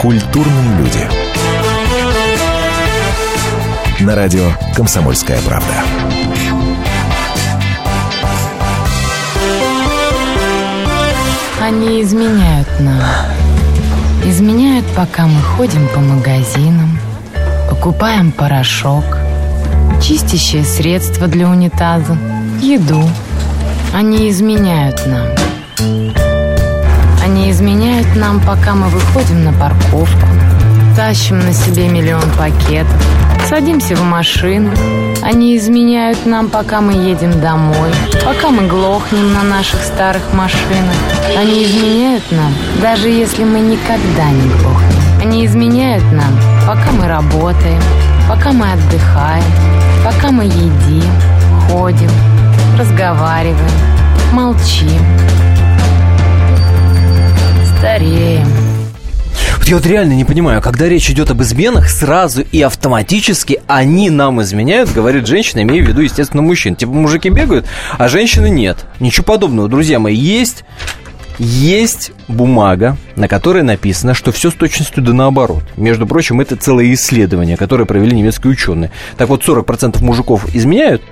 Культурные люди. На радио «Комсомольская правда». Они изменяют нам. Изменяют, пока мы ходим по магазинам, покупаем порошок, чистящее средство для унитаза, еду. Они изменяют нам. Они изменяют нам, пока мы выходим на парковку, тащим на себе миллион пакетов, садимся в машину. Они изменяют нам, пока мы едем домой, пока мы глохнем на наших старых машинах. Они изменяют нам, даже если мы никогда не глохнем. Они изменяют нам, пока мы работаем, пока мы отдыхаем, пока мы едим, ходим, разговариваем, молчим, стареем. Я вот реально не понимаю, когда речь идет об изменах, сразу и автоматически они нам изменяют, говорит женщина, имея в виду, естественно, мужчин. Типа мужики бегают, а женщины нет. Ничего подобного, друзья мои. Есть есть бумага, на которой написано, что все с точностью да наоборот. Между прочим, это целое исследование, которое провели немецкие ученые. Так вот, 40% мужиков изменяют,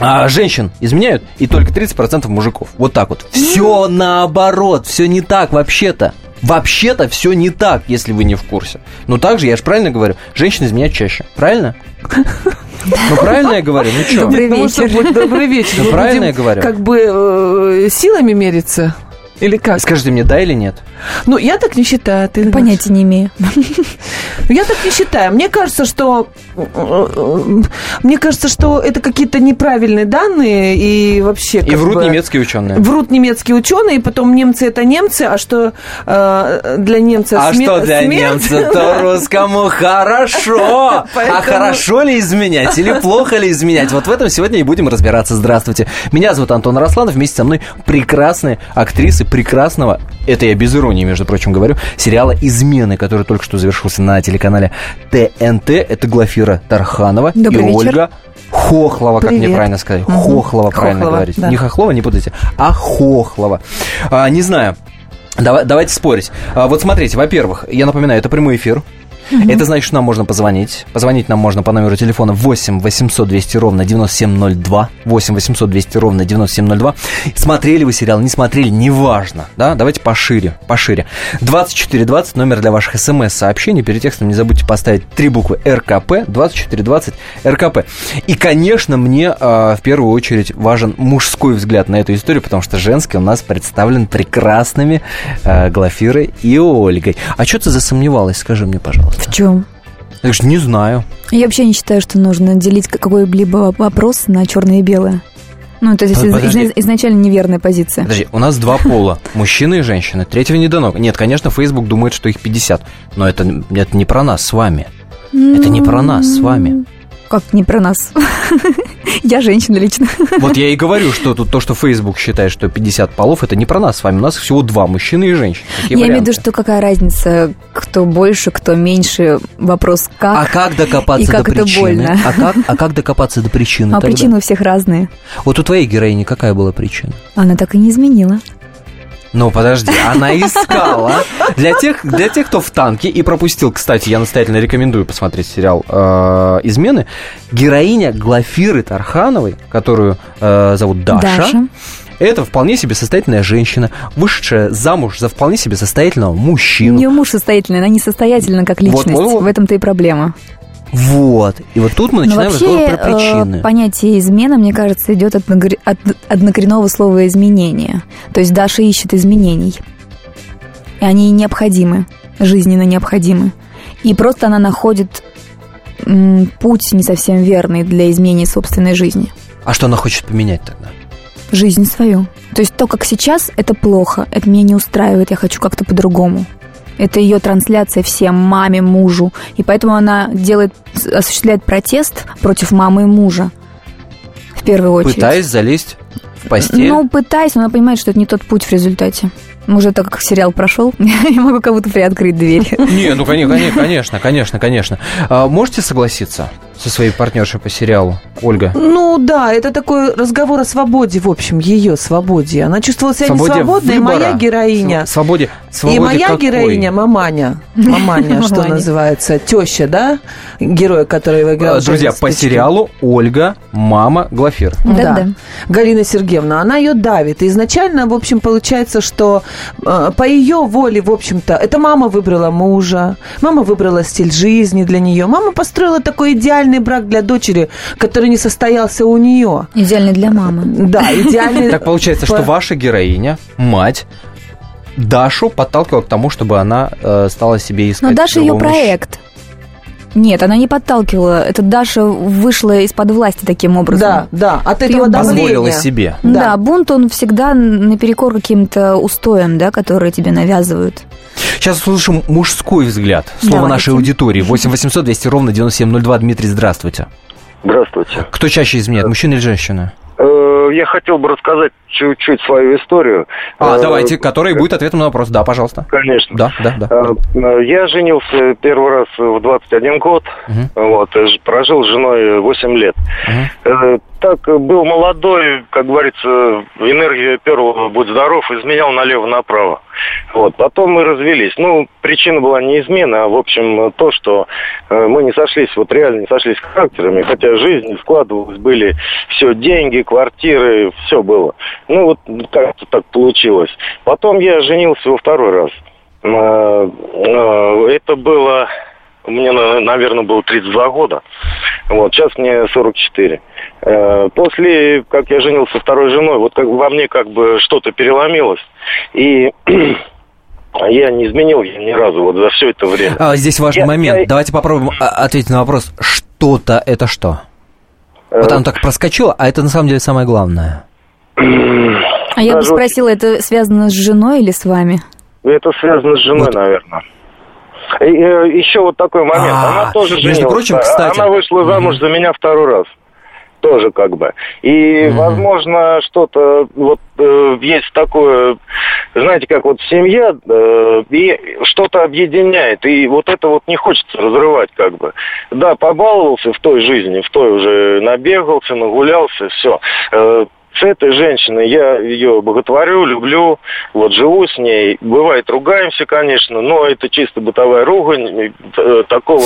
а женщин изменяют, и только 30% мужиков. Вот так вот. Все наоборот, все не так вообще-то. Вообще-то все не так, если вы не в курсе. Но также, я же правильно говорю, женщины изменяют чаще. Правильно? Ну, правильно я говорю? Ну, что? Добрый вечер. Добрый вечер. Ну, Мы правильно я говорю? Как бы э, силами мериться? Или как? Скажите мне, да или нет? Ну, я так не считаю. Ты. Понятия не имею. Я так не считаю. Мне кажется, что мне кажется, что это какие-то неправильные данные и вообще. И врут бы, немецкие ученые. Врут немецкие ученые, и потом немцы это немцы, а что э, для немца А сме- что для смерть- немца, то русскому хорошо. А хорошо ли изменять или плохо ли изменять? Вот в этом сегодня и будем разбираться. Здравствуйте. Меня зовут Антон Росланов. Вместе со мной прекрасные актрисы прекрасного, это я без иронии, между прочим, говорю, сериала «Измены», который только что завершился на телеканале ТНТ. Это Глафира Тарханова Добрый и вечер. Ольга Хохлова, как мне Привет. правильно сказать? Мгм. Хохлова, правильно Хохлова, говорить. да. Не Хохлова, не путайте, а Хохлова. А, не знаю. Давай- давайте спорить. А, вот смотрите, во-первых, я напоминаю, это прямой эфир. Это значит, что нам можно позвонить. Позвонить нам можно по номеру телефона 8 800 200 ровно 9702. 8 800 200 ровно 9702. Смотрели вы сериал, не смотрели, неважно. Да? Давайте пошире, пошире. 2420, номер для ваших смс-сообщений. Перед текстом не забудьте поставить три буквы РКП. 2420 РКП. И, конечно, мне э, в первую очередь важен мужской взгляд на эту историю, потому что женский у нас представлен прекрасными э, Глафирой и Ольгой. А что ты засомневалась, скажи мне, пожалуйста? В чем? Я говорю, не знаю. Я вообще не считаю, что нужно делить какой-либо вопрос на черное и белое. Ну, здесь из- Подожди. из- изначально неверная позиция. Подожди, у нас два пола, мужчина и женщина. Третьего не дано. Нет, конечно, Facebook думает, что их 50, но это, это не про нас с вами. Это не про нас с вами. Как не про нас? Я женщина лично. Вот я и говорю, что тут то, что Facebook считает, что 50 полов, это не про нас с вами. У нас всего два, мужчины и женщины. Какие Я имею в варианты? виду, что какая разница, кто больше, кто меньше. Вопрос А как. как докопаться и как до это причины? больно. А как, а как докопаться до причины? А тогда? причины у всех разные. Вот у твоей героини какая была причина? Она так и не изменила. Ну, подожди, она искала. Для тех, для тех, кто в танке и пропустил, кстати, я настоятельно рекомендую посмотреть сериал э, «Измены», героиня Глафиры Тархановой, которую э, зовут Даша, Даша. это вполне себе состоятельная женщина, вышедшая замуж за вполне себе состоятельного У мужчину. нее муж состоятельный, она не состоятельна как Вот, личность. вот, вот. В этом-то и проблема. Вот. И вот тут мы Но начинаем вообще разговор про э, причины. понятие измена, мне кажется, идет от, от однокоренного слова изменения. То есть Даша ищет изменений. И они необходимы, жизненно необходимы. И просто она находит путь не совсем верный для изменения собственной жизни. А что она хочет поменять тогда? Жизнь свою. То есть то, как сейчас, это плохо, это меня не устраивает, я хочу как-то по-другому. Это ее трансляция всем, маме, мужу. И поэтому она делает, осуществляет протест против мамы и мужа. В первую очередь. Пытаясь залезть в постель. Ну, пытаясь, но она понимает, что это не тот путь в результате. Уже так как сериал прошел, я могу как будто приоткрыть дверь. Не, ну коне- коне- конечно, конечно, конечно. А, Можете согласиться со своей партнершей по сериалу, Ольга? Ну да, это такой разговор о свободе, в общем, ее свободе. Она чувствовала себя Свободе не свободной, и выбора. моя героиня. Св- Свободе, И свободе моя какой? героиня, маманя, маманя, что называется, теща, да, героя, который играл. Э, Друзья, по сериалу Ольга, мама Глафир. Да. Галина Сергеевна, она ее давит. И изначально, в общем, получается, что э, по ее воле, в общем-то, это мама выбрала мужа, мама выбрала стиль жизни для нее, мама построила такой идеальный брак для дочери, который не состоялся у нее. Идеально для мамы. Да, идеальный. Так получается, что ваша героиня, мать, Дашу подталкивала к тому, чтобы она э, стала себе искать Но Даша ее мужчину. проект. Нет, она не подталкивала. Это Даша вышла из-под власти таким образом. Да, да, от этого давления. Позволила себе. Да. Да. бунт, он всегда наперекор каким-то устоям, да, которые тебе навязывают. Сейчас услышим мужской взгляд. Слово Давайте. нашей аудитории. 8 800 200 ровно 9702. Дмитрий, здравствуйте. Здравствуйте. Кто чаще изменяет, мужчина или женщина? Я хотел бы рассказать чуть-чуть свою историю. А, Э, давайте, который будет ответом на вопрос. Да, пожалуйста. Конечно. Да, да, да. Э, Я женился первый раз в 21 год, Мгм. вот, э, прожил с женой 8 лет. Э, Так, был молодой, как говорится, энергия первого «Будь здоров», изменял налево-направо. Вот, потом мы развелись. Ну, причина была не измена, а, в общем, то, что мы не сошлись, вот реально не сошлись характерами, хотя жизнь складывалась, были все деньги, квартиры, все было. Ну, вот как-то так получилось. Потом я женился во второй раз. Э, э, Это было, мне, на- наверное, было 32 года. Вот, сейчас мне 44. Э, После, как я женился со второй женой, вот как во мне как бы что-то переломилось. И я не изменил ей ни разу вот за все это время. А, здесь важный Я- момент. я- Давайте попробуем а, ответить на вопрос. Что-то это что? Вот Э, оно так проскочило, а это на самом деле самое главное. А я бы спросила, это связано с женой или с вами? Это связано с женой, Вот. наверное. И, э, еще вот такой момент. А, Она тоже между женилась. прочим, кстати- Она вышла замуж за меня второй раз. Тоже как бы. И, Мгм. возможно, что-то вот э, есть такое, знаете, как вот семья, э, и что-то объединяет. И вот это вот не хочется разрывать как бы. Да, побаловался в той жизни, в той уже набегался, нагулялся, все. С этой женщиной я ее боготворю, люблю, вот живу с ней. Бывает, ругаемся, конечно, но это чисто бытовая ругань, э, такого...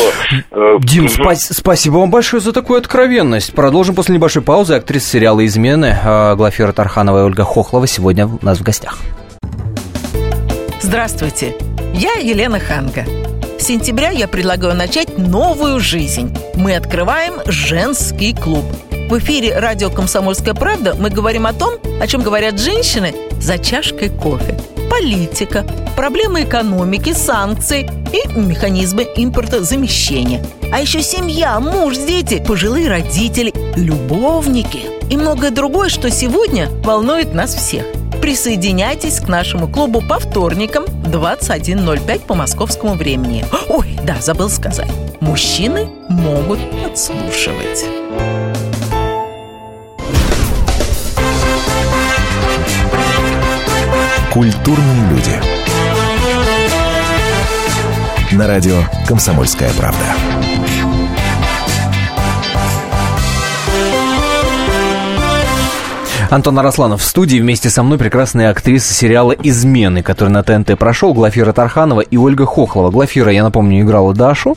э, Дим, мгм. спас- спасибо вам большое за такую откровенность. Продолжим после небольшой паузы. Актриса сериала «Измены» э, Глафира Тарханова и Ольга Хохлова сегодня у нас в гостях. Здравствуйте, я Елена Ханга. С сентября я предлагаю начать новую жизнь. Мы открываем женский клуб. В эфире радио «Комсомольская правда» мы говорим о том, о чем говорят женщины за чашкой кофе. Политика, проблемы экономики, санкции и механизмы импортозамещения. А еще семья, муж, дети, пожилые родители, любовники и многое другое, что сегодня волнует нас всех. Присоединяйтесь к нашему клубу по вторникам 21.05 по московскому времени. Ой, да, забыл сказать. Мужчины могут подслушивать. Культурные люди. На радио «Комсомольская правда». Антон Арасланов в студии вместе со мной прекрасная актриса сериала «Измены», который на ТНТ прошел, Глафира Тарханова и Ольга Хохлова. Глафира, я напомню, играла Дашу,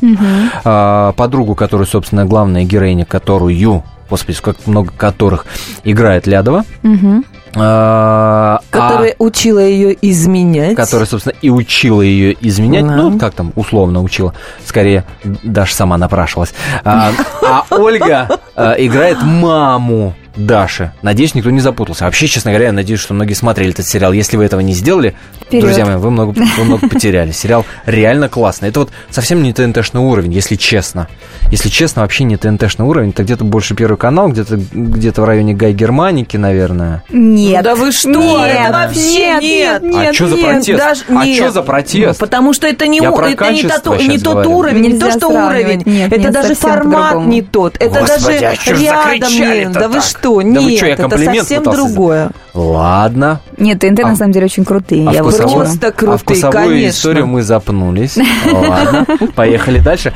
а, подругу, которую, собственно, главная героиня, которую, господи, как много которых, играет Лядова. А, Которая учила ее изменять. которая, собственно, и учила ее изменять. Да. Ну, как там, условно учила. Скорее, Даша сама напрашивалась. А, а Ольга а, играет маму Даши. Надеюсь, никто не запутался. Вообще, честно говоря, я надеюсь, что многие смотрели этот сериал. Если вы этого не сделали, Вперед. друзья мои, вы много, вы много потеряли. Сериал реально классный. Это вот совсем не ТНТшный уровень, если честно. Если честно, вообще не ТНТшный уровень. Это где-то больше Первый канал, где-то где в районе Гай Германики, наверное. Нет. Да вы что? Нет, это вообще нет. А чё за нет, протест? даже- А нет. чё за протест? Ну, потому что это не, у- это не, тот, не тот уровень, не то, что сравнивать. уровень. Нет, это нет, даже формат не тот. Это Господи, даже а рядом нет. Да вы так? Что? Да вы Нет, чё, я это комплимент совсем другое. Ладно. Нет, ТНТ А- на самом деле очень крутые. А я в вот вкусовую- честно. Просто а в крутые, вкусовую конечно. историю мы запнулись. Ладно, поехали дальше.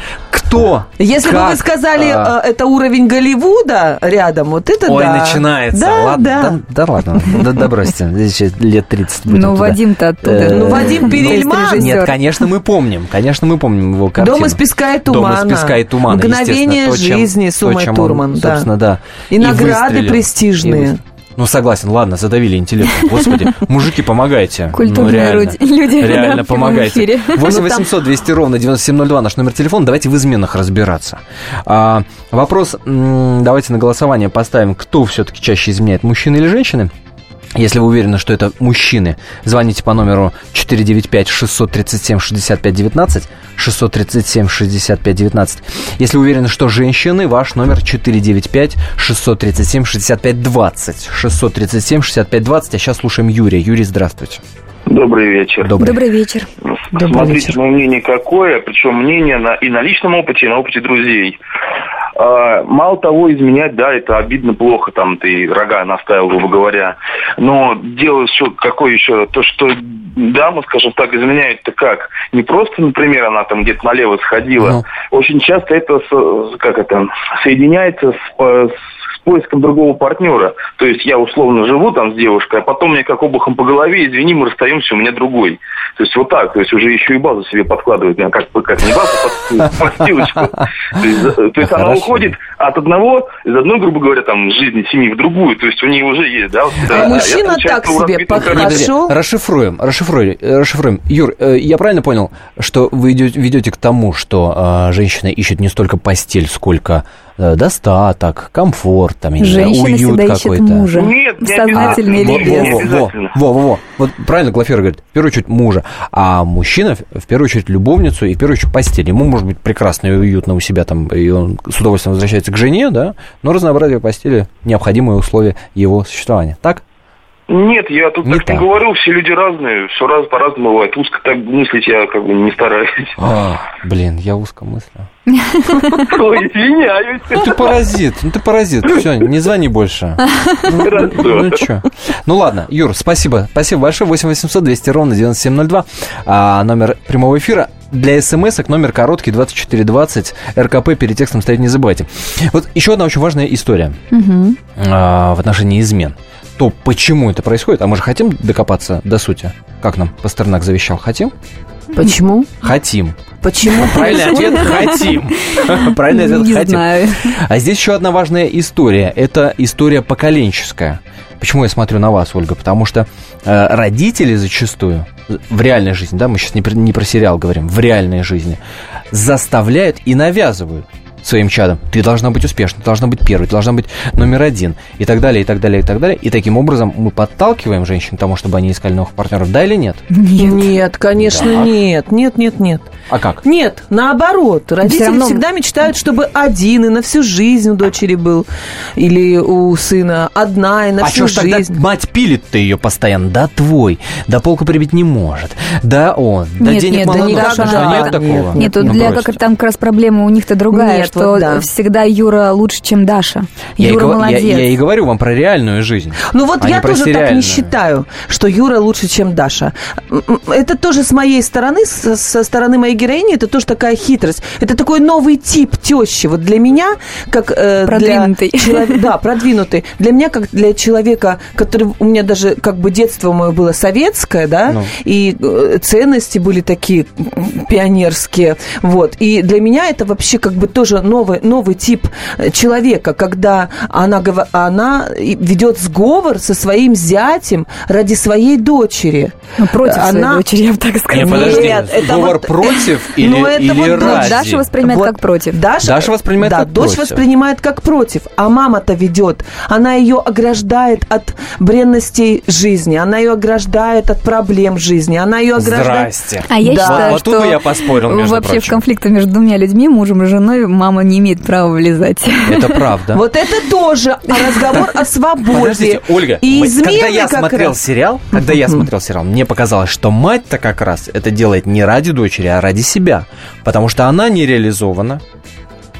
Кто? Если бы Как? вы сказали, А. э, это уровень Голливуда рядом, вот это Ой, да. начинается. Да, ладно, да. да. Да, ладно. Да, да бросьте. Здесь еще лет 30 будем Ну. Вадим-то оттуда. Э, Ну, Вадим Перельман. Нет, конечно, мы помним. Конечно, мы помним его картину. Дом из песка и Дом тумана. из песка и тумана. Мгновение жизни с то, Умой чем он, Турман. Собственно, да. И награды престижные. Ну, согласен, ладно, задавили интеллект. Господи, мужики, помогайте. Культурные ну, реально, люди- Реально помогайте. эфире. 8 Ну, там- 800 200 ровно 9702 наш номер телефона. Давайте в изменах разбираться. А, вопрос, давайте на голосование поставим, кто все-таки чаще изменяет, мужчины или женщины? Если вы уверены, что это мужчины, звоните по номеру 495-637-6519, 637-6519. Если уверены, что женщины, ваш номер 495-637-6520, 637-6520. А сейчас слушаем Юрия. Юрий, здравствуйте. Добрый вечер. Добрый. Добрый вечер. Добрый Смотрите, вечер. мое мнение какое, причем мнение на, и на личном опыте, и на опыте друзей. А, мало того, изменять, да, это обидно, плохо, там ты рога наставил, грубо говоря. Но дело еще какое еще, то, что дама, скажем так, изменяет-то как? Не просто, например, она там где-то налево сходила. Ну. Очень часто это, как это, соединяется с, э, с поиском другого партнера. То есть я условно живу там с девушкой, а потом мне как обухом по голове, извини, мы расстаемся, у меня другой. То есть вот так, то есть уже еще и базу себе подкладывает, как, как не базу, под- подстилочку. То есть, э, то есть она уходит от одного, из одной, грубо говоря, там, жизни, семьи в другую, то есть у нее уже есть, да, вот А я, мужчина так себе Пошел? Расшифруем, расшифруем, расшифруем. Юр, э, я правильно понял, что вы идете, ведете к тому, что э, женщина ищет не столько постель, сколько достаток, комфорт, там, я не знаю, Женщина уют всегда ищет какой-то. мужа. Нет, не Сознательно или Во- без. Во, во, во, во, во. Вот правильно Глафера говорит, в первую очередь мужа, а мужчина в- в первую очередь любовницу и в первую очередь постель. Ему может быть прекрасно и уютно у себя там, и он с удовольствием возвращается к жене, да, но разнообразие постели необходимое условие его существования. Так? Нет, я тут Не так, не так. говорю, все люди разные, все раз по-разному бывает. Узко так мыслить я как бы не стараюсь. А, блин, я узко мыслю. Ой, извиняюсь. Ну ты паразит, ну ты паразит. Все, не звони больше. Ну, Хорошо. ну чё? Ну ладно, Юр, спасибо. Спасибо большое. 8 800 200 ровно 9702. А, номер прямого эфира. Для смс номер короткий 2420. РКП перед текстом стоит, не забывайте. Вот еще одна очень важная история а, в отношении измен. То, почему это происходит, а мы же хотим докопаться до сути. Как нам Пастернак завещал? Хотим? Почему? Хотим. Почему? Правильный ответ – хотим. Правильный ответ Не – хотим. знаю. А здесь еще одна важная история. Это история поколенческая. Почему я смотрю на вас, Ольга? Потому что э, родители зачастую в реальной жизни, да, мы сейчас не про, не про сериал говорим, в реальной жизни, заставляют и навязывают своим чадом. Ты должна быть успешной, ты должна быть первой, ты должна быть номер один, и так далее, и так далее, и так далее. И таким образом мы подталкиваем женщин к тому, чтобы они искали новых партнеров, да или нет? Нет. Нет, конечно, Да. нет. Нет, нет, нет. А как? Нет, наоборот. Родители равно- всегда мечтают, чтобы один и на всю жизнь у дочери был. Или у сына одна и на а всю что ж тогда жизнь. мать пилит-то ее постоянно? Да твой, да полку прибить не может, да он, да Нет, денег нет, мало да никогда. Что, нет Нет, такого? нет, Нет, тут Ну, для как там как раз проблема у них-то другая, Нет, что вот да. всегда Юра лучше, чем Даша. Я и Юра гова- молодец. Я, я и говорю вам про реальную жизнь. Ну вот а я тоже так сериальную. не считаю, что Юра лучше, чем Даша. Это тоже с моей стороны, со, стороны моей героини, это тоже такая хитрость. Это такой новый тип тещи. Вот для меня, как э, Продвинутый. для человека, да, продвинутый. Для меня, как для человека, который у меня даже как бы детство мое было советское, да, Ну. и э, ценности были такие пионерские, вот. И для меня это вообще как бы тоже новый новый тип э, человека, когда она она ведет сговор со своим зятем ради своей дочери. Ну, против своей Она- дочери, я бы так сказала. Не, подожди, Нет, это сговор вот- против или, Ну, это или вот ради? Даша воспринимает Вот как против. Даша, Даша воспринимает да, как дочь против. воспринимает как против, а мама-то ведет. Она ее ограждает от бренностей жизни, она ее ограждает от проблем жизни, она ее ограждает... Здрасте. А я Да. считаю, Вот тут что бы я поспорил, между вообще прочим. в конфликтах между двумя людьми, мужем и женой, мама не имеет права влезать. Это правда. Вот это тоже разговор о свободе. Подождите, Ольга, И когда я смотрел сериал, когда я смотрел сериал, мне показалось, что мать-то как раз это делает не ради дочери, а ради себя, потому что она не реализована,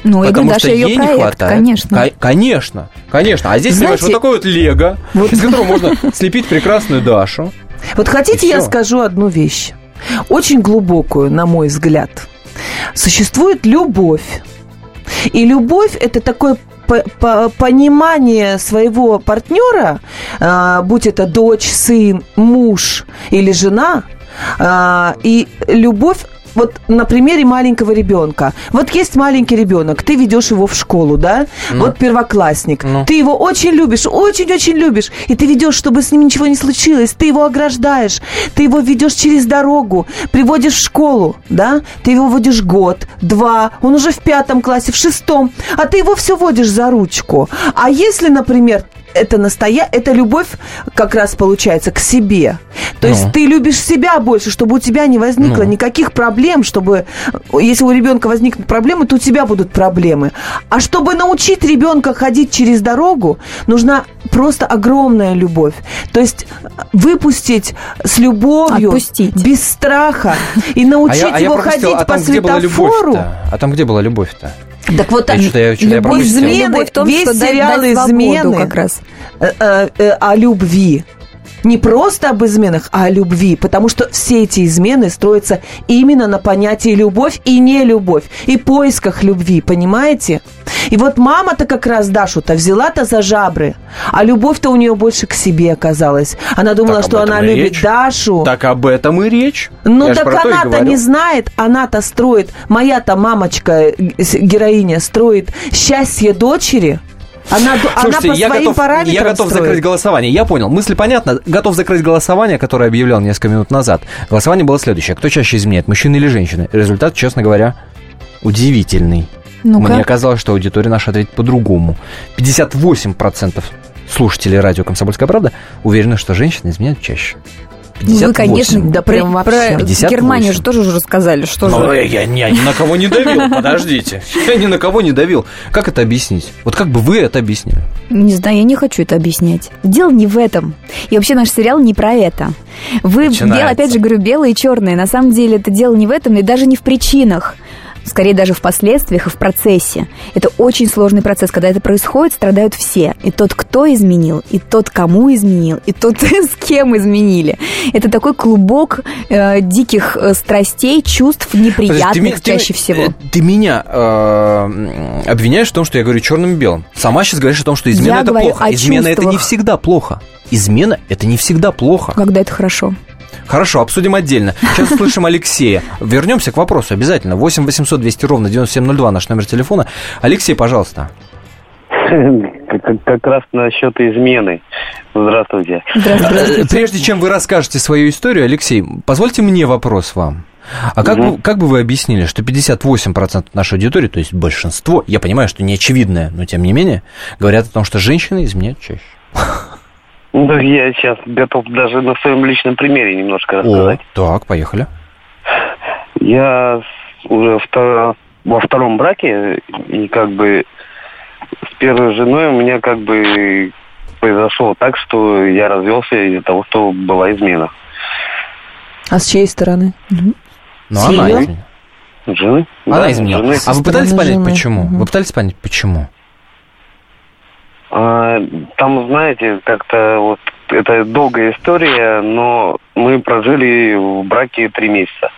Ну, потому говорю, что ее ей проект, не хватает. конечно. Ко- конечно, конечно. А здесь, понимаешь, вот Знаете, такой вот лего, из которого можно слепить прекрасную Вот хотите, И я скажу одну вещь, очень глубокую, на мой взгляд. Существует любовь. И любовь это такое по- по- понимание своего партнера, а, будь это дочь, сын, муж или жена, а, и любовь вот на примере маленького ребенка. Вот есть маленький ребенок, ты ведешь его в школу, да? Ну. Вот первоклассник. Ну. Ты его очень любишь, очень-очень любишь. И ты ведешь, чтобы с ним ничего не случилось. Ты его ограждаешь. Ты его ведешь через дорогу, приводишь в школу, да? Ты его водишь год, два, он уже в пятом классе, в шестом, а ты его все водишь за ручку. А если, например, это настоя... это любовь как раз получается к себе. То есть Ну. ты любишь себя больше, чтобы у тебя не возникло Ну. никаких проблем, чтобы если у ребенка возникнут проблемы, то у тебя будут проблемы. А чтобы научить ребенка ходить через дорогу, нужна просто огромная любовь. То есть выпустить с любовью, Отпустить. без страха и научить а я, а я его ходить а по светофору. А там где была любовь-то? Так вот, Я они- что-то я- что-то я любовь, пропустил. измены, Любовь в том, весь что дать- сериал дать свободу измены как раз. э, э, э, о любви. Не просто об изменах, а о любви. Потому что все эти измены строятся именно на понятии любовь и не любовь. И поисках любви, понимаете? И вот мама-то как раз Дашу-то взяла-то за жабры, а любовь-то у нее больше к себе оказалась. Она думала, Так что она любит речь. Дашу. Так об этом и речь. Ну Я так она-то не знает, она-то строит, моя-то мамочка, э, героиня, строит счастье дочери. Она, ду- она Слушайте, по я своим готов, параметрам я готов строит. закрыть голосование. Я понял. Мысль понятна. Готов закрыть голосование, которое объявлял несколько минут назад. Голосование было следующее. Кто чаще изменяет, мужчина или женщина? Результат, честно говоря, удивительный. Ну-ка. Мне казалось, что аудитория наша ответит по-другому. 58% слушателей радио «Комсомольская правда» уверены, что женщины изменяют чаще. Ну, Вы, 58. конечно, Да про, прям вообще. про 58. Германию же тоже уже рассказали. Что Ну, же? я, я ни на кого не давил, подождите. Я ни на кого не давил. Как это объяснить? Вот как бы вы это объяснили? Не знаю, я не хочу это объяснять. Дело не в этом. И вообще наш сериал не про это. Вы, Начинается. бел- опять же говорю, белые и черные. На самом деле это дело не в этом и даже не в причинах. Скорее даже в последствиях и в процессе. Это очень сложный процесс. Когда это происходит, страдают все. И тот, кто изменил, и тот, кому изменил, и тот, с кем изменили. Это такой клубок э, диких э, страстей, чувств неприятных ты ми- ты- чаще всего. э, Ты меня э, обвиняешь в том, что я говорю черным и белым. Сама сейчас говоришь о том, что измена Я это плохо. Измена это не чувствах. всегда плохо. Измена это не всегда плохо. Когда это хорошо. Хорошо, обсудим отдельно. Сейчас услышим Алексея. Вернемся к вопросу обязательно. 8 800 200 ровно 9702 наш номер телефона. Алексей, пожалуйста. Как, раз насчет измены. Здравствуйте. Здравствуйте. Э, Прежде чем вы расскажете свою историю, Алексей, позвольте мне вопрос вам. А как, Мгм. бы, как бы вы объяснили, что 58% нашей аудитории, то есть большинство, я понимаю, что не очевидное, но тем не менее, говорят о том, что женщины изменяют чаще? Ну, я сейчас готов даже на своем личном примере немножко рассказать. так, поехали. Я уже вто- во втором браке, и как бы с первой женой у меня как бы произошло так, что я развелся из-за того, что была измена. А с чьей стороны? Ну, С она её? изменяла. Жены? Она Да, изменяла. жены. А вы пытались понять, жены. почему? Вы пытались понять, почему? А, там, знаете, как-то вот это долгая история, но мы прожили в браке три месяца.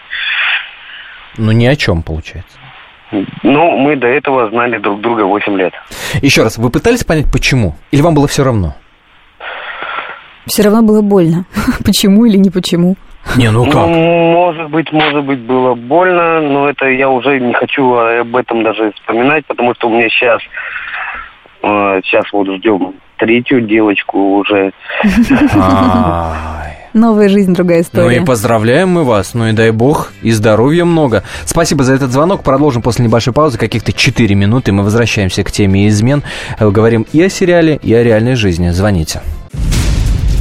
Ну, ни о чем, получается. Ну, мы до этого знали друг друга 8 лет. Еще раз, вы пытались понять, почему? Или вам было все равно? Все равно было больно. Почему или не почему? Не, ну Ну, может быть, может быть, было больно, но это я уже не хочу об этом даже вспоминать, потому что у меня сейчас, сейчас вот ждем третью девочку уже. Новая жизнь, другая Ну история. и поздравляем мы вас, ну и дай бог, и здоровья много. Спасибо за этот звонок, продолжим после небольшой паузы, каких-то 4 минуты, мы возвращаемся к теме измен, Э, говорим и о сериале, и о реальной жизни. Звоните.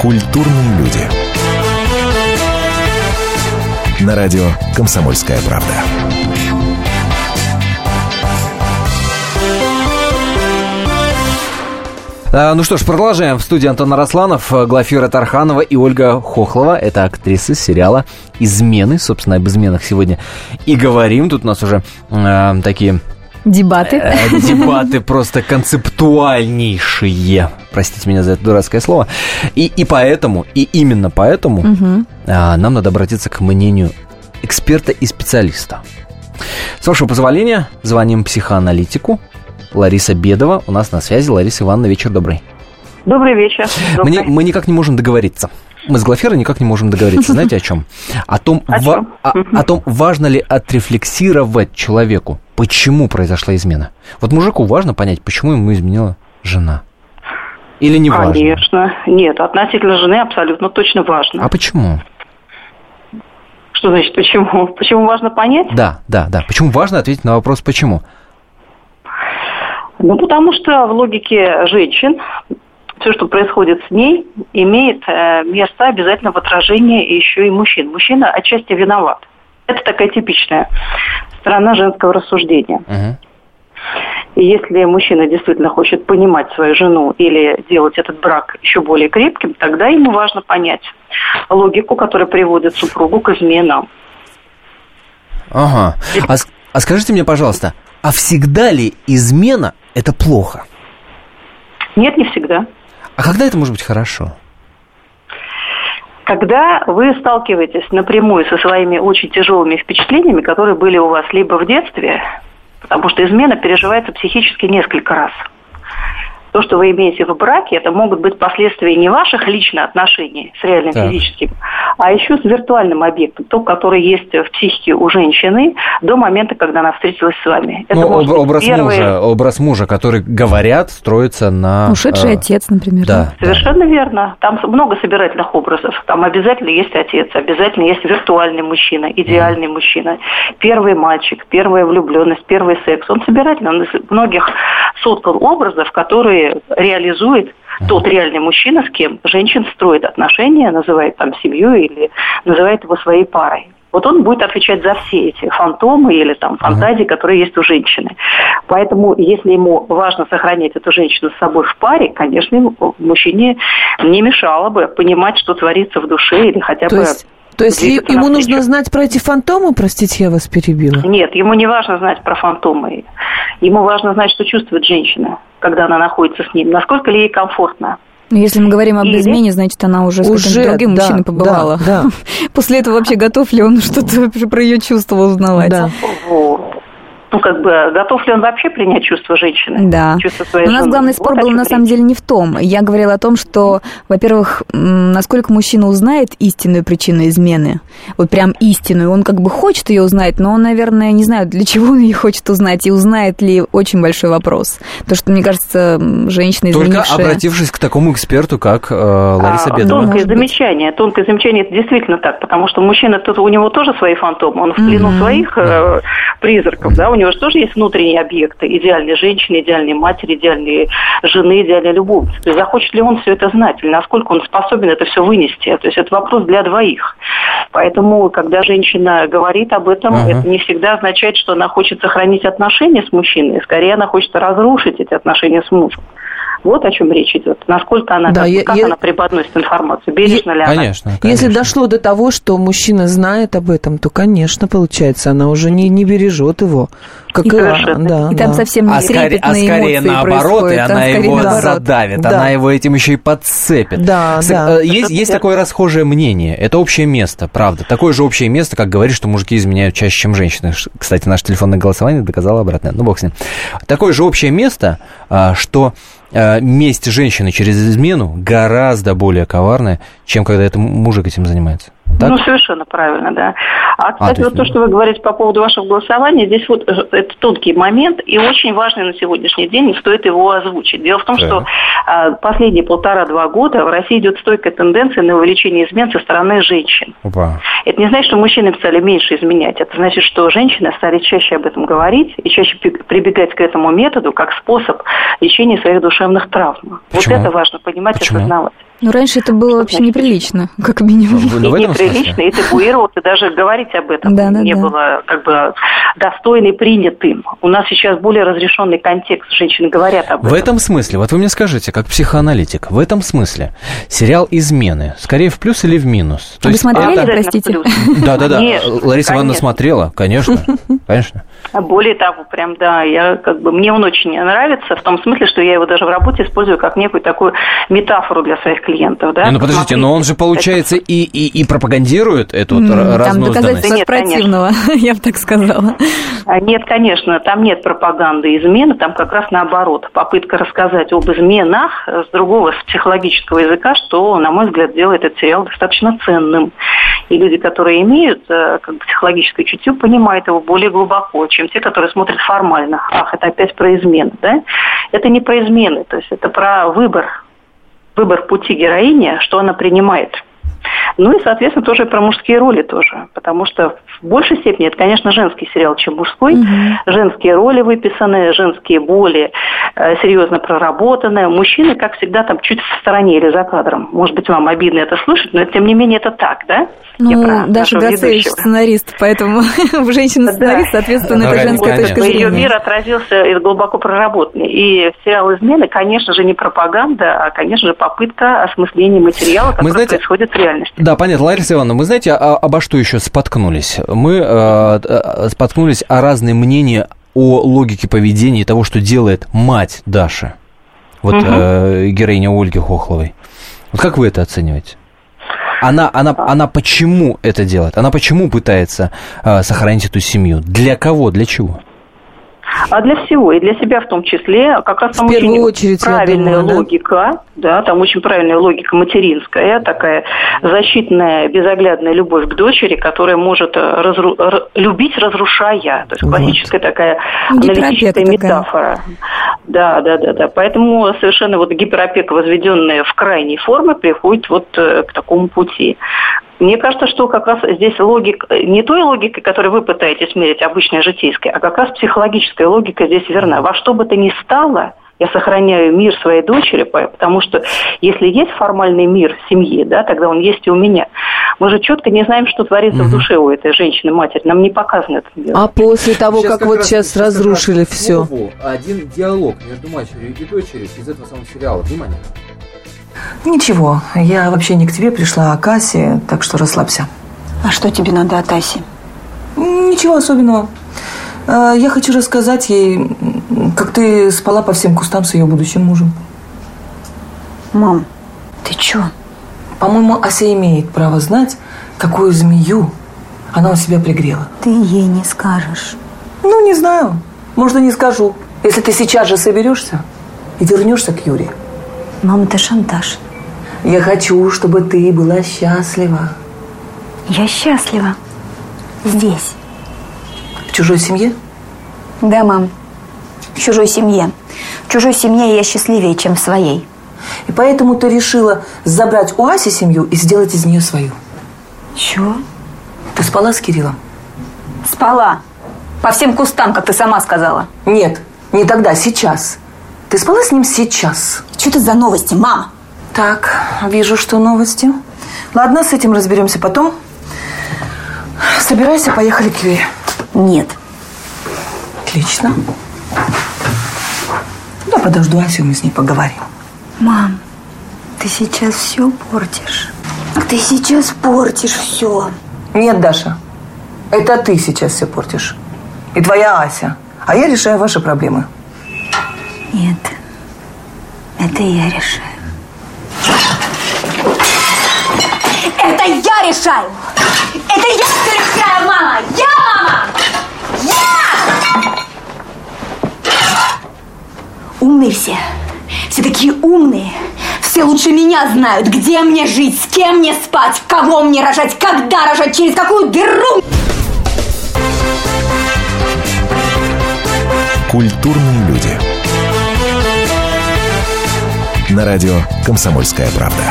Культурные люди. На радио «Комсомольская правда». А, ну что ж, продолжаем. В студии Антон Росланов, э, Глафира Тарханова и Ольга Хохлова. Это актрисы сериала «Измены». Собственно, об изменах сегодня и говорим. Тут у нас уже э, такие Дебаты. Э, дебаты просто концептуальнейшие. Простите меня за это дурацкое слово. И, и поэтому, и именно поэтому Мгм. а, нам надо обратиться к мнению эксперта и специалиста. С вашего позволения, звоним психоаналитику. Лариса Бедова у нас на связи. Лариса Ивановна, вечер добрый. Добрый вечер. Добрый. Мы, не- мы никак не можем договориться. Мы с Глаферой никак не можем договориться. Знаете о чем? О том, О чем? о- о том, важно ли отрефлексировать человеку, почему произошла измена. Вот мужику важно понять, почему ему изменила жена. Или не важно. Конечно. Нет, относительно жены абсолютно точно важно. А почему? Что значит почему? Почему важно понять? Да, да, да. Почему важно ответить на вопрос почему? Ну, потому что в логике женщин все, что происходит с ней, имеет э, место обязательно в отражении еще и мужчин. Мужчина отчасти виноват. Это такая типичная сторона женского рассуждения. И если мужчина действительно хочет понимать свою жену или делать этот брак еще более крепким, тогда ему важно понять логику, которая приводит супругу к изменам. Ага. А, а скажите мне, пожалуйста, а всегда ли измена это плохо? Нет, не всегда. А когда это может быть хорошо? Когда вы сталкиваетесь напрямую со своими очень тяжелыми впечатлениями, которые были у вас либо в детстве, потому что измена переживается психически несколько раз. То, что вы имеете в браке, это могут быть последствия не ваших лично отношений с реальным Так. физическим, а еще с виртуальным объектом, то, который есть в психике у женщины до момента, когда она встретилась с вами. Это ну, об- образ первые- мужа, образ мужа, который говорят, строится на... Ушедший э, отец, например. Да. Совершенно верно. Там много собирательных образов. Там обязательно есть отец, обязательно есть виртуальный мужчина, идеальный мужчина, первый мальчик, первая влюбленность, первый секс. Он собирательный. Он из многих соткал образов, которые реализует тот реальный мужчина, с кем женщин строит отношения, называет там семью или называет его своей парой. Вот он будет отвечать за все эти фантомы или там фантазии, которые есть у женщины. Поэтому, если ему важно сохранять эту женщину с собой в паре, конечно, мужчине не мешало бы понимать, что творится в душе или хотя То бы... есть, то есть ему навстречу. нужно знать про эти фантомы, простите, я вас перебила. Нет, ему не важно знать про фантомы. Ему важно знать, что чувствует женщина, когда она находится с ним, насколько ли ей комфортно. Но Ну, если мы говорим об Или- измене, значит, она уже с Уже, другим да, мужчиной побывала. да, После этого вообще готов ли он что-то вообще про ее чувства узнавать? Вот. Ну, как бы, готов ли он вообще принять чувства женщины? Да. Чувства своей У нас жены? главный Вот спор о был на самом деле не в том. Я говорила о том, что, во-первых, насколько мужчина узнает истинную причину измены, вот прям истинную, он как бы хочет ее узнать, но он, наверное, не знаю, для чего он ее хочет узнать, и узнает ли, очень большой вопрос. То, что, мне кажется, женщина, Только изменившая... обратившись к такому эксперту, как э, Лариса А, Бедова. Тонкое замечание. Тонкое замечание, это действительно так, потому что мужчина, тут у него тоже свои фантомы, он в плену своих э, призраков, да, у него же тоже есть внутренние объекты, идеальные женщины, идеальные матери, идеальные жены, идеальные любовницы. То есть захочет ли он все это знать, или насколько он способен это все вынести. То есть это вопрос для двоих. Поэтому, когда женщина говорит об этом, Ага. это не всегда означает, что она хочет сохранить отношения с мужчиной, скорее она хочет разрушить эти отношения с мужем. Вот о чем речь идет. Насколько она, Да, как, я- как я- она преподносит информацию, бережно ли она. Если дошло до того, что мужчина знает об этом, то, конечно, получается, она уже не, не бережет его. Как и, Совершенно. да, И там да. совсем не а скорее, а скорее наоборот, и там она скорее его наоборот. задавит, Да. она его этим еще и подцепит. Да, С- да. э, Есть, есть такое расхожее мнение, это общее место, правда. Такое же общее место, как говорит, что мужики изменяют чаще, чем женщины. Кстати, наше телефонное голосование доказало обратное. Ну, бог с ним. Такое же общее место, а, что а, месть женщины через измену гораздо более коварная, чем когда это мужик этим занимается. Так? Ну, совершенно правильно, да. А, кстати, то есть, вот то, что вы говорите по поводу вашего голосования, здесь вот это тонкий момент и очень важный на сегодняшний день, не стоит его озвучить. Дело в том, Так. что а, последние полтора-два года в России идет стойкая тенденция на увеличение измен со стороны женщин. Опа. Это не значит, что мужчины стали меньше изменять. Это значит, что женщины стали чаще об этом говорить и чаще прибегать к этому методу как способ лечения своих душевных травм. Почему? Вот это важно понимать Почему? и осознавать. Ну, раньше это было вообще неприлично, как минимум. Ну, этом неприлично, смысле? и табуировалось, и даже говорить об этом Да, да, не да. было как бы достойно и принятым. У нас сейчас более разрешенный контекст, женщины говорят об В этом. этом смысле, вот вы мне скажите, как психоаналитик, в этом смысле сериал «Измены» скорее в плюс или в минус? Вы смотрели, Обязательно простите? Да-да-да, Конечно, Лариса Ивановна конечно. смотрела, конечно, конечно. Более того, прям да, я как бы мне он очень нравится в том смысле, что я его даже в работе использую как некую такую метафору для своих клиентов, да. Не, ну подождите, но он же, получается, и, и, и пропагандирует эту вот М, Там доказательства Нет, конечно. противного, я бы так сказала. А Нет, конечно, там нет пропаганды измены, там как раз наоборот. Попытка рассказать об изменах с другого, с психологического языка, что, на мой взгляд, делает этот сериал достаточно ценным. И люди, которые имеют э, как бы, психологическое чутье, понимают его более глубоко, чем те, которые смотрят формально. Ах, это опять про измены, да? Это не про измены, то есть это про выбор. Выбор пути героини, что она принимает. Ну и, соответственно, тоже про мужские роли тоже. Потому что в большей степени это, конечно, женский сериал, чем мужской. Женские роли выписаны, женские боли э, серьезно проработаны. Мужчины, как всегда, там чуть в стороне или за кадром. Может быть, вам обидно это слышать, но тем не менее это так, да? Я Ну, про Даша Гацевич сценарист, поэтому женщина-сценарист, соответственно, Ну, это конечно, женская точка конечно. Ее зрения. мир отразился и глубоко проработанный. И сериал «Измены», конечно же, не пропаганда, а, конечно же, попытка осмысления материала, который знаете, происходит в реальности. Да, понятно, Лариса Ивановна, мы знаете, а- обо что еще споткнулись? Мы э, э, споткнулись о разные мнения о логике поведения и того, что делает мать Даши, вот Мгм. э, героиня Ольги Хохловой. Вот как вы это оцениваете? Она, она, она почему это делает? Она почему пытается э, сохранить эту семью? Для кого? Для чего? А для всего, и для себя в том числе, как раз там В очень очередь, правильная думаю, да? логика, да, там очень правильная логика материнская, такая защитная, безоглядная любовь к дочери, которая может э, разру- любить, разрушая. То есть Вот. классическая такая аналитическая такая. метафора. Да, да, да, да. Поэтому совершенно вот гиперопека, возведенная в крайней форме, приходит вот э, к такому пути. Мне кажется, что как раз здесь логика, не той логикой, которой вы пытаетесь мерить, обычная житейская, а как раз психологическая логика здесь верна. Во что бы то ни стало, я сохраняю мир своей дочери, по- потому что если есть формальный мир в семье, да, тогда он есть и у меня. Мы же четко не знаем, что творится в душе у этой женщины, матери. Нам не показано это. А после того, как, вот сейчас разрушили все. Один диалог между матерью и дочерью из этого самого сериала. Внимание. Ничего, я вообще не к тебе пришла, а к Асе, так что расслабься. А что тебе надо от Аси? Ничего особенного. Э, Я хочу рассказать ей, как ты спала по всем кустам с ее будущим мужем. Мам, ты чё? По-моему, Ася имеет право знать, какую змею она у себя пригрела. Ты ей не скажешь. Ну, не знаю. Может, и не скажу. Если ты сейчас же соберешься и вернешься к Юре. Мам, это шантаж. Я хочу, чтобы ты была счастлива. Я счастлива. Здесь. В чужой семье? Да, мам. В чужой семье. В чужой семье я счастливее, чем в своей. И поэтому ты решила забрать у Аси семью и сделать из нее свою. Чё? Ты спала с Кириллом? Спала. По всем кустам, как ты сама сказала. Нет, не тогда, сейчас. Ты спала с ним сейчас? Что это за новости, мама? Так, вижу, что новости. Ладно, с этим разберемся потом. Собирайся, поехали к Юре. Нет. Отлично. Я подожду Асю, мы с ней поговорим. Мам, ты сейчас все портишь. Ты сейчас портишь все. Нет, Даша, это ты сейчас все портишь. И твоя Ася. А я решаю ваши проблемы. Нет. Это я решаю. Это я решаю! Это я решаю, мама! Я, мама! Я! Умные все. Все такие умные. Все лучше меня знают, где мне жить, с кем мне спать, кого мне рожать, когда рожать, через какую дыру. Культурные На радио «Комсомольская правда».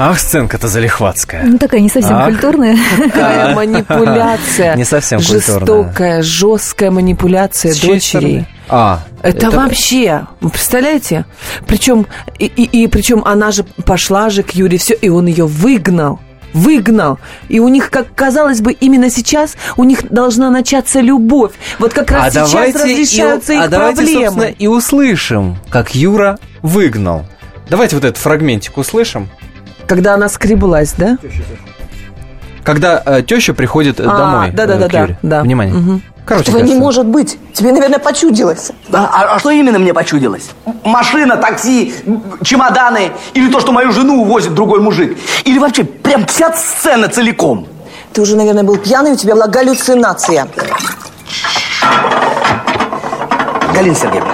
Ах, сценка-то залихватская. Ну, такая не совсем Ах. культурная. Какая А. манипуляция. Не совсем культурная. Жестокая, жесткая манипуляция стороны? А, Это, вообще, вы представляете? Причем, и, и, и причем она же пошла же к Юре, все, и он ее выгнал. Выгнал. И у них, как казалось бы, именно сейчас у них должна начаться любовь. Вот как раз а сейчас разрешаются и, их а давайте, проблемы. собственно, и услышим, как Юра выгнал. Давайте вот этот фрагментик услышим. Когда она скреблась, да? Когда э, теща приходит А, домой. да-да-да, э, к Юре. да. Внимание. Мгм. Короче, Этого не кажется. может быть. Тебе, наверное, почудилось. Да, а, а что именно мне почудилось? Машина, такси, чемоданы или то, что мою жену увозит другой мужик? Или вообще прям вся сцена целиком? Ты уже, наверное, был пьяный, у тебя была галлюцинация. Галина Сергеевна,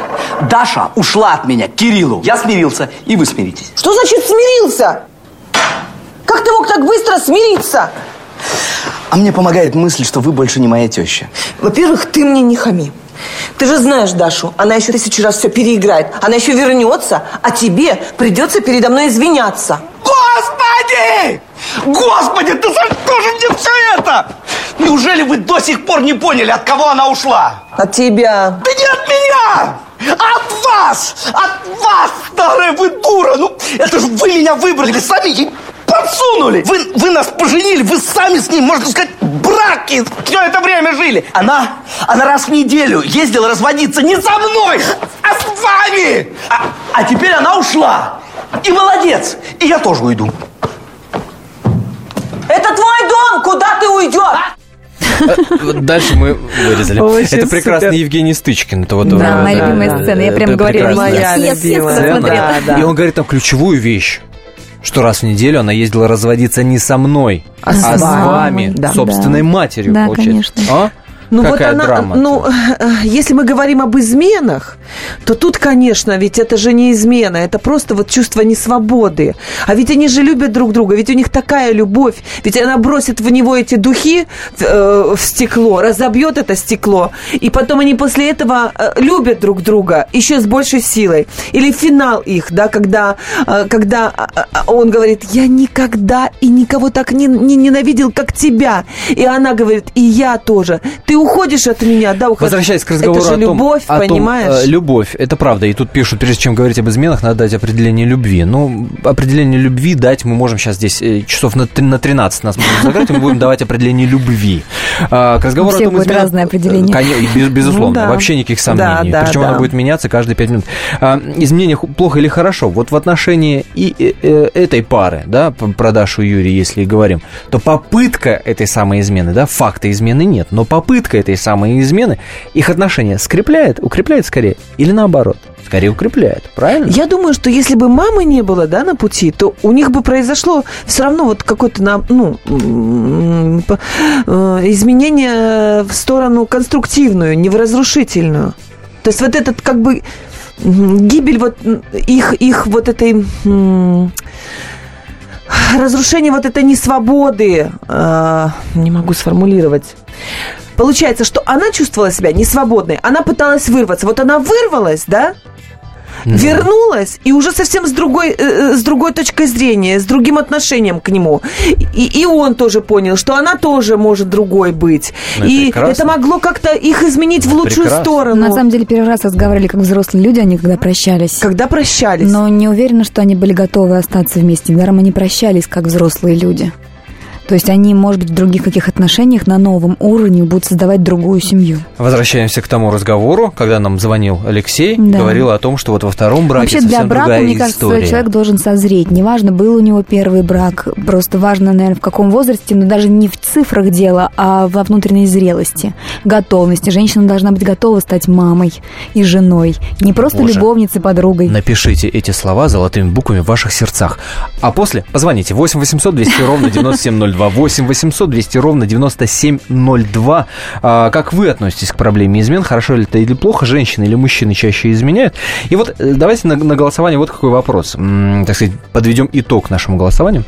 Даша ушла от меня к Кириллу. Я смирился, и вы смиритесь. Что значит смирился? Как ты мог так быстро смириться? А мне помогает мысль, что вы больше не моя теща. Во-первых, ты мне не хами. Ты же знаешь Дашу, она еще тысячу раз все переиграет. Она еще вернется, а тебе придется передо мной извиняться. Господи! Господи, ты за что же мне все это? Неужели вы до сих пор не поняли, от кого она ушла? От тебя. Да не от меня! От вас! От вас, старая вы дура! Ну, это же вы меня выбрали, сами подсунули! Вы, вы нас поженили, вы сами с ним, можно сказать, браки все это время жили! Она, она раз в неделю ездила разводиться не со мной, а с вами! А, а теперь она ушла! И молодец! И я тоже уйду. Это твой дом, куда ты уйдешь? Вот Дальше мы вырезали. Очень это прекрасный супер. Евгений Стычкин. Это вот, Да, э, моя любимая сцена. Я прям это говорила, прекрасная «Yes, yes, yes», любимая. Да, да. И он говорит там ключевую вещь, что раз в неделю она ездила разводиться не со мной, А а, с с вами. Да. собственной матерью, Да, получается. конечно. А? Ну Какая вот она, драма. ну, если мы говорим об изменах, то тут, конечно, ведь это же не измена, это просто вот чувство несвободы. А ведь они же любят друг друга, ведь у них такая любовь, ведь она бросит в него эти духи э, в стекло, разобьет это стекло, и потом они после этого э, любят друг друга еще с большей силой. Или финал их, да, когда, э, когда э, э, он говорит, я никогда и никого так не, не ненавидел, как тебя. И она говорит, и я тоже. Ты уходишь от меня, да, уходишь. Возвращаясь к разговору Это же о том, любовь, о том, понимаешь? э, любовь, это правда. И тут пишут, прежде чем говорить об изменах, надо дать определение любви. Ну, определение любви дать мы можем сейчас здесь э, часов на, на 13 нас можем закрыть, и мы будем давать определение любви. А, к разговору У всех о том, будет изменах- разное определение. Коне- без- безусловно, Ну да. вообще никаких сомнений. Да, да, Причем да. оно будет меняться каждые 5 минут. А, изменение плохо или хорошо? Вот в отношении и э, э, этой пары, да, п- про Дашу и Юрия, если и говорим, то попытка этой самой измены, да, факта измены нет, но попытка этой самой измены их отношения скрепляет, укрепляет скорее или наоборот? Скорее укрепляет, правильно? Я думаю, что если бы мамы не было, да, на пути, то у них бы произошло все равно вот какое-то, на- ну, э, изменение в сторону конструктивную, не в разрушительную. То есть вот этот как бы гибель вот их, их вот этой разрушение вот этой несвободы, э, не могу сформулировать. Получается, что она чувствовала себя несвободной, она пыталась вырваться. Вот она вырвалась, да, вернулась и уже совсем с другой, э, э, с другой точкой зрения, с другим отношением к нему. И, и он тоже понял, что она тоже может другой быть. Ну, это и прекрасно. это могло как-то их изменить в лучшую сторону. На самом деле, первый раз разговаривали как взрослые люди, они когда прощались. Когда прощались. Но не уверена, что они были готовы остаться вместе. Недаром они прощались как взрослые люди. То есть они, может быть, в других каких отношениях на новом уровне будут создавать другую семью. Возвращаемся к тому разговору, когда нам звонил Алексей, Да. говорил о том, что вот во втором браке Вообще для брака, мне кажется, история. человек должен созреть. Неважно, был у него первый брак, просто важно, наверное, в каком возрасте, но даже не в цифрах дело, а во внутренней зрелости, готовности. Женщина должна быть готова стать мамой и женой, не просто Боже. любовницей, подругой. Напишите эти слова золотыми буквами в ваших сердцах. А после позвоните 8 800 200 ровно 9702. 8 800 200 ровно 9702. А, как вы относитесь к проблеме измен? Хорошо ли это или плохо? Женщины или мужчины чаще изменяют? И вот э, давайте на, на голосование вот какой вопрос. М, так сказать, подведем итог нашему голосованию,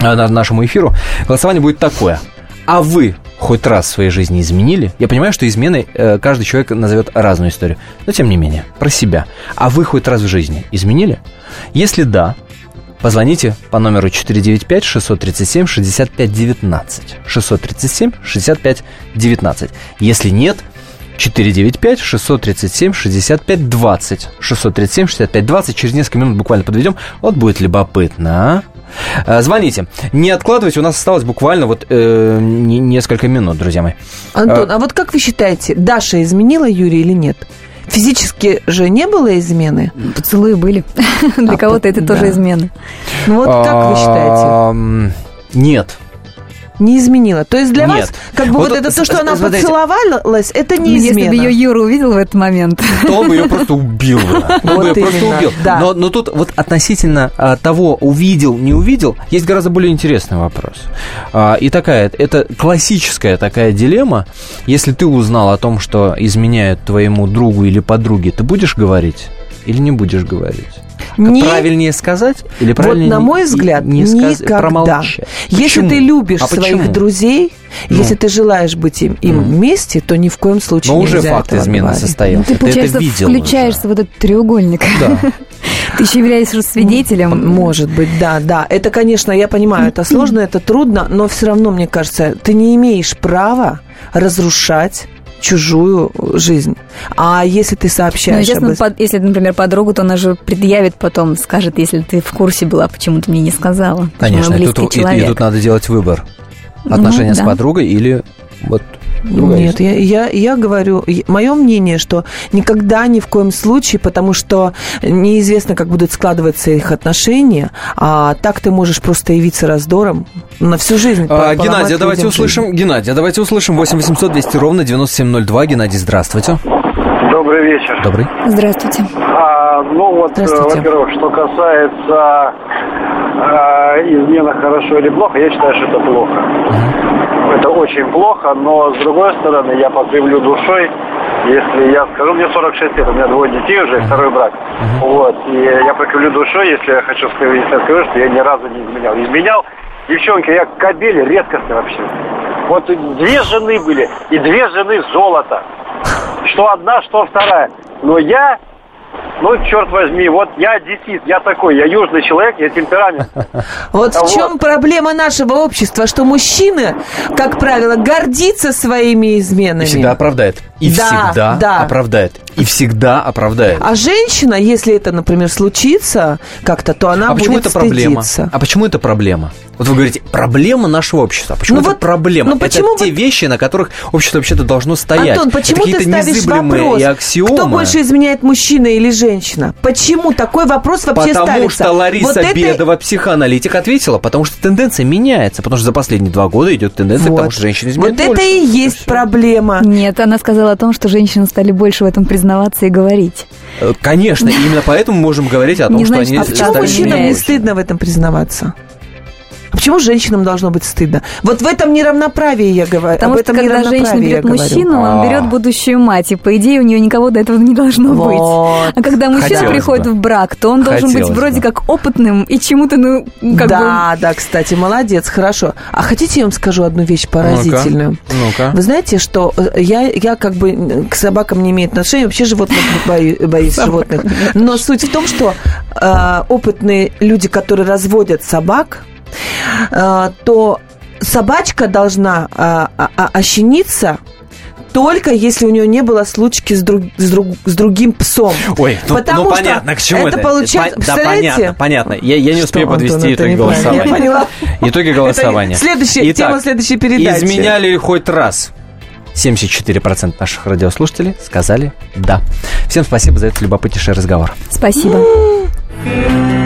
на- нашему эфиру. Голосование будет такое. А вы хоть раз в своей жизни изменили? Я понимаю, что изменой э, каждый человек назовет разную историю. Но тем не менее, про себя. А вы хоть раз в жизни изменили? Если да, позвоните по номеру 495-637-6519. 637-6519. Если нет, 495-637-65-20. 637-65-20. Через несколько минут буквально подведем. Вот будет любопытно. а? Э, Звоните. Не откладывайте, у нас осталось буквально вот э, не- несколько минут, друзья мои. Антон, Э, а вот как вы считаете, Даша изменила Юрия или нет? Физически же не было измены? Поцелуи были. Для А, кого-то это тоже измена. Ну вот как вы считаете? Нет. Не изменила. То есть для Нет. вас, как бы Вот вот, это то, что она смотрите. поцеловалась, это не Ну, Если измена. бы ее Юра увидел в этот момент. То он бы ее просто убил. бы. Он бы ее просто убил. да. Но, но тут вот относительно а, того, увидел, не увидел, есть гораздо более интересный вопрос. А, и такая, это классическая такая дилемма. Если ты узнал о том, что изменяют твоему другу или подруге, ты будешь говорить или не будешь говорить? Не- Правильнее сказать или Вот правильнее на не- мой взгляд, не сказ- никогда. промолчать? Если Почему? ты любишь А своих почему? друзей, Ну. если ты желаешь быть им, им вместе, то ни в коем случае Но уже нельзя факт этого измены говорить. состоялся. Ну, Ты, Ты это получается, видел включаешься в этот треугольник. Да. Ты еще являешься свидетелем. Может быть, да, да. Это, конечно, я понимаю, это сложно, это трудно, но все равно, мне кажется, ты не имеешь права разрушать чужую жизнь. А если ты Ну, сообщаешь естественно, об под- если, например, подругу, то она же предъявит потом, скажет, если ты в курсе была, почему ты мне не сказала. Конечно, и тут, и- и тут надо делать выбор. Ну, Отношения с да. подругой или вот другая Нет, я, я, я говорю, мое мнение, что никогда ни в коем случае, потому что неизвестно, как будут складываться их отношения, а так ты можешь просто явиться раздором на всю жизнь. А, Геннадий, давайте услышим. жизнь. Геннадий, давайте услышим. 8 800 200 ровно 9702. Геннадий, здравствуйте. Добрый вечер. Добрый. Здравствуйте. А, ну вот, э, во-первых, что касается э, измена хорошо или плохо, я считаю, что это плохо. Это очень плохо, но с другой стороны, я покривлю душой, если я скажу, мне 46 лет, у меня двое детей уже, второй брак. Вот, и я покривлю душой, если я хочу сказать, если я скажу, что я ни разу не изменял. Изменял, девчонки, я кобели редкостный вообще. Вот две жены были, и две жены золота. Что одна, что вторая. Но я, ну, черт возьми, вот я одессит, я такой, я южный человек, я темперамент. Вот в Вот. чем проблема нашего общества, что мужчина, как правило, гордится своими изменами. И всегда оправдает. И Да, всегда да. оправдает. И всегда оправдает. А женщина, если это, например, случится как-то, то она а почему будет это проблема? стыдиться. А почему это проблема? Вот вы говорите, проблема нашего общества. А Почему Ну это вот, проблема? ну почему это те вещи, на которых общество вообще-то должно стоять. Антон, почему это ты какие-то ставишь незыблемые вопрос, и аксиомы. кто больше изменяет, мужчина или женщина? Почему такой вопрос вообще Потому ставится? что Лариса Вот это- Бедова, психоаналитик, ответила, потому что тенденция меняется, потому что за последние два года идет тенденция к тому, Вот. что женщины изменяют Вот это больше. и есть проблема. Нет, она сказала о том, что женщины стали больше в этом признаваться и говорить. Э, Конечно, именно поэтому можем говорить о том, что они А почему мужчинам не стыдно в этом признаваться? Почему женщинам должно быть стыдно? Вот в этом неравноправии я говорю. Потому об что когда женщина берет мужчину, он А. берет будущую мать, и по идее у нее никого до этого не должно Вот. быть. А когда мужчина Хотелось приходит бы. в брак, то он должен Хотелось быть вроде бы. как опытным и чему-то, ну, как да, да, кстати, молодец, хорошо. А хотите, я вам скажу одну вещь поразительную? Ну-ка. Вы знаете, что э, я, я как бы к собакам не имею отношения, вообще животных боюсь, боюсь животных. Но суть в том, что э, опытные люди, которые разводят собак, то собачка должна э, а- а- ощениться только если у нее не было случки с, друг- с, друг- с другим псом. Ой, ну, Потому ну что понятно, к чему это. это получается- По- Да, представляете? понятно, понятно. Я, я не Что, успею Антон, подвести это итоги голосования. Я поняла. Итоги голосования. Это следующая- тема следующей передачи. Изменяли ли хоть раз? 74% наших радиослушателей сказали «да». Всем спасибо за этот любопытнейший разговор. Спасибо.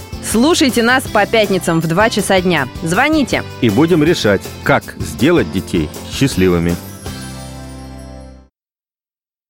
Слушайте нас по пятницам в 2 часа дня. Звоните. И будем решать, как сделать детей счастливыми.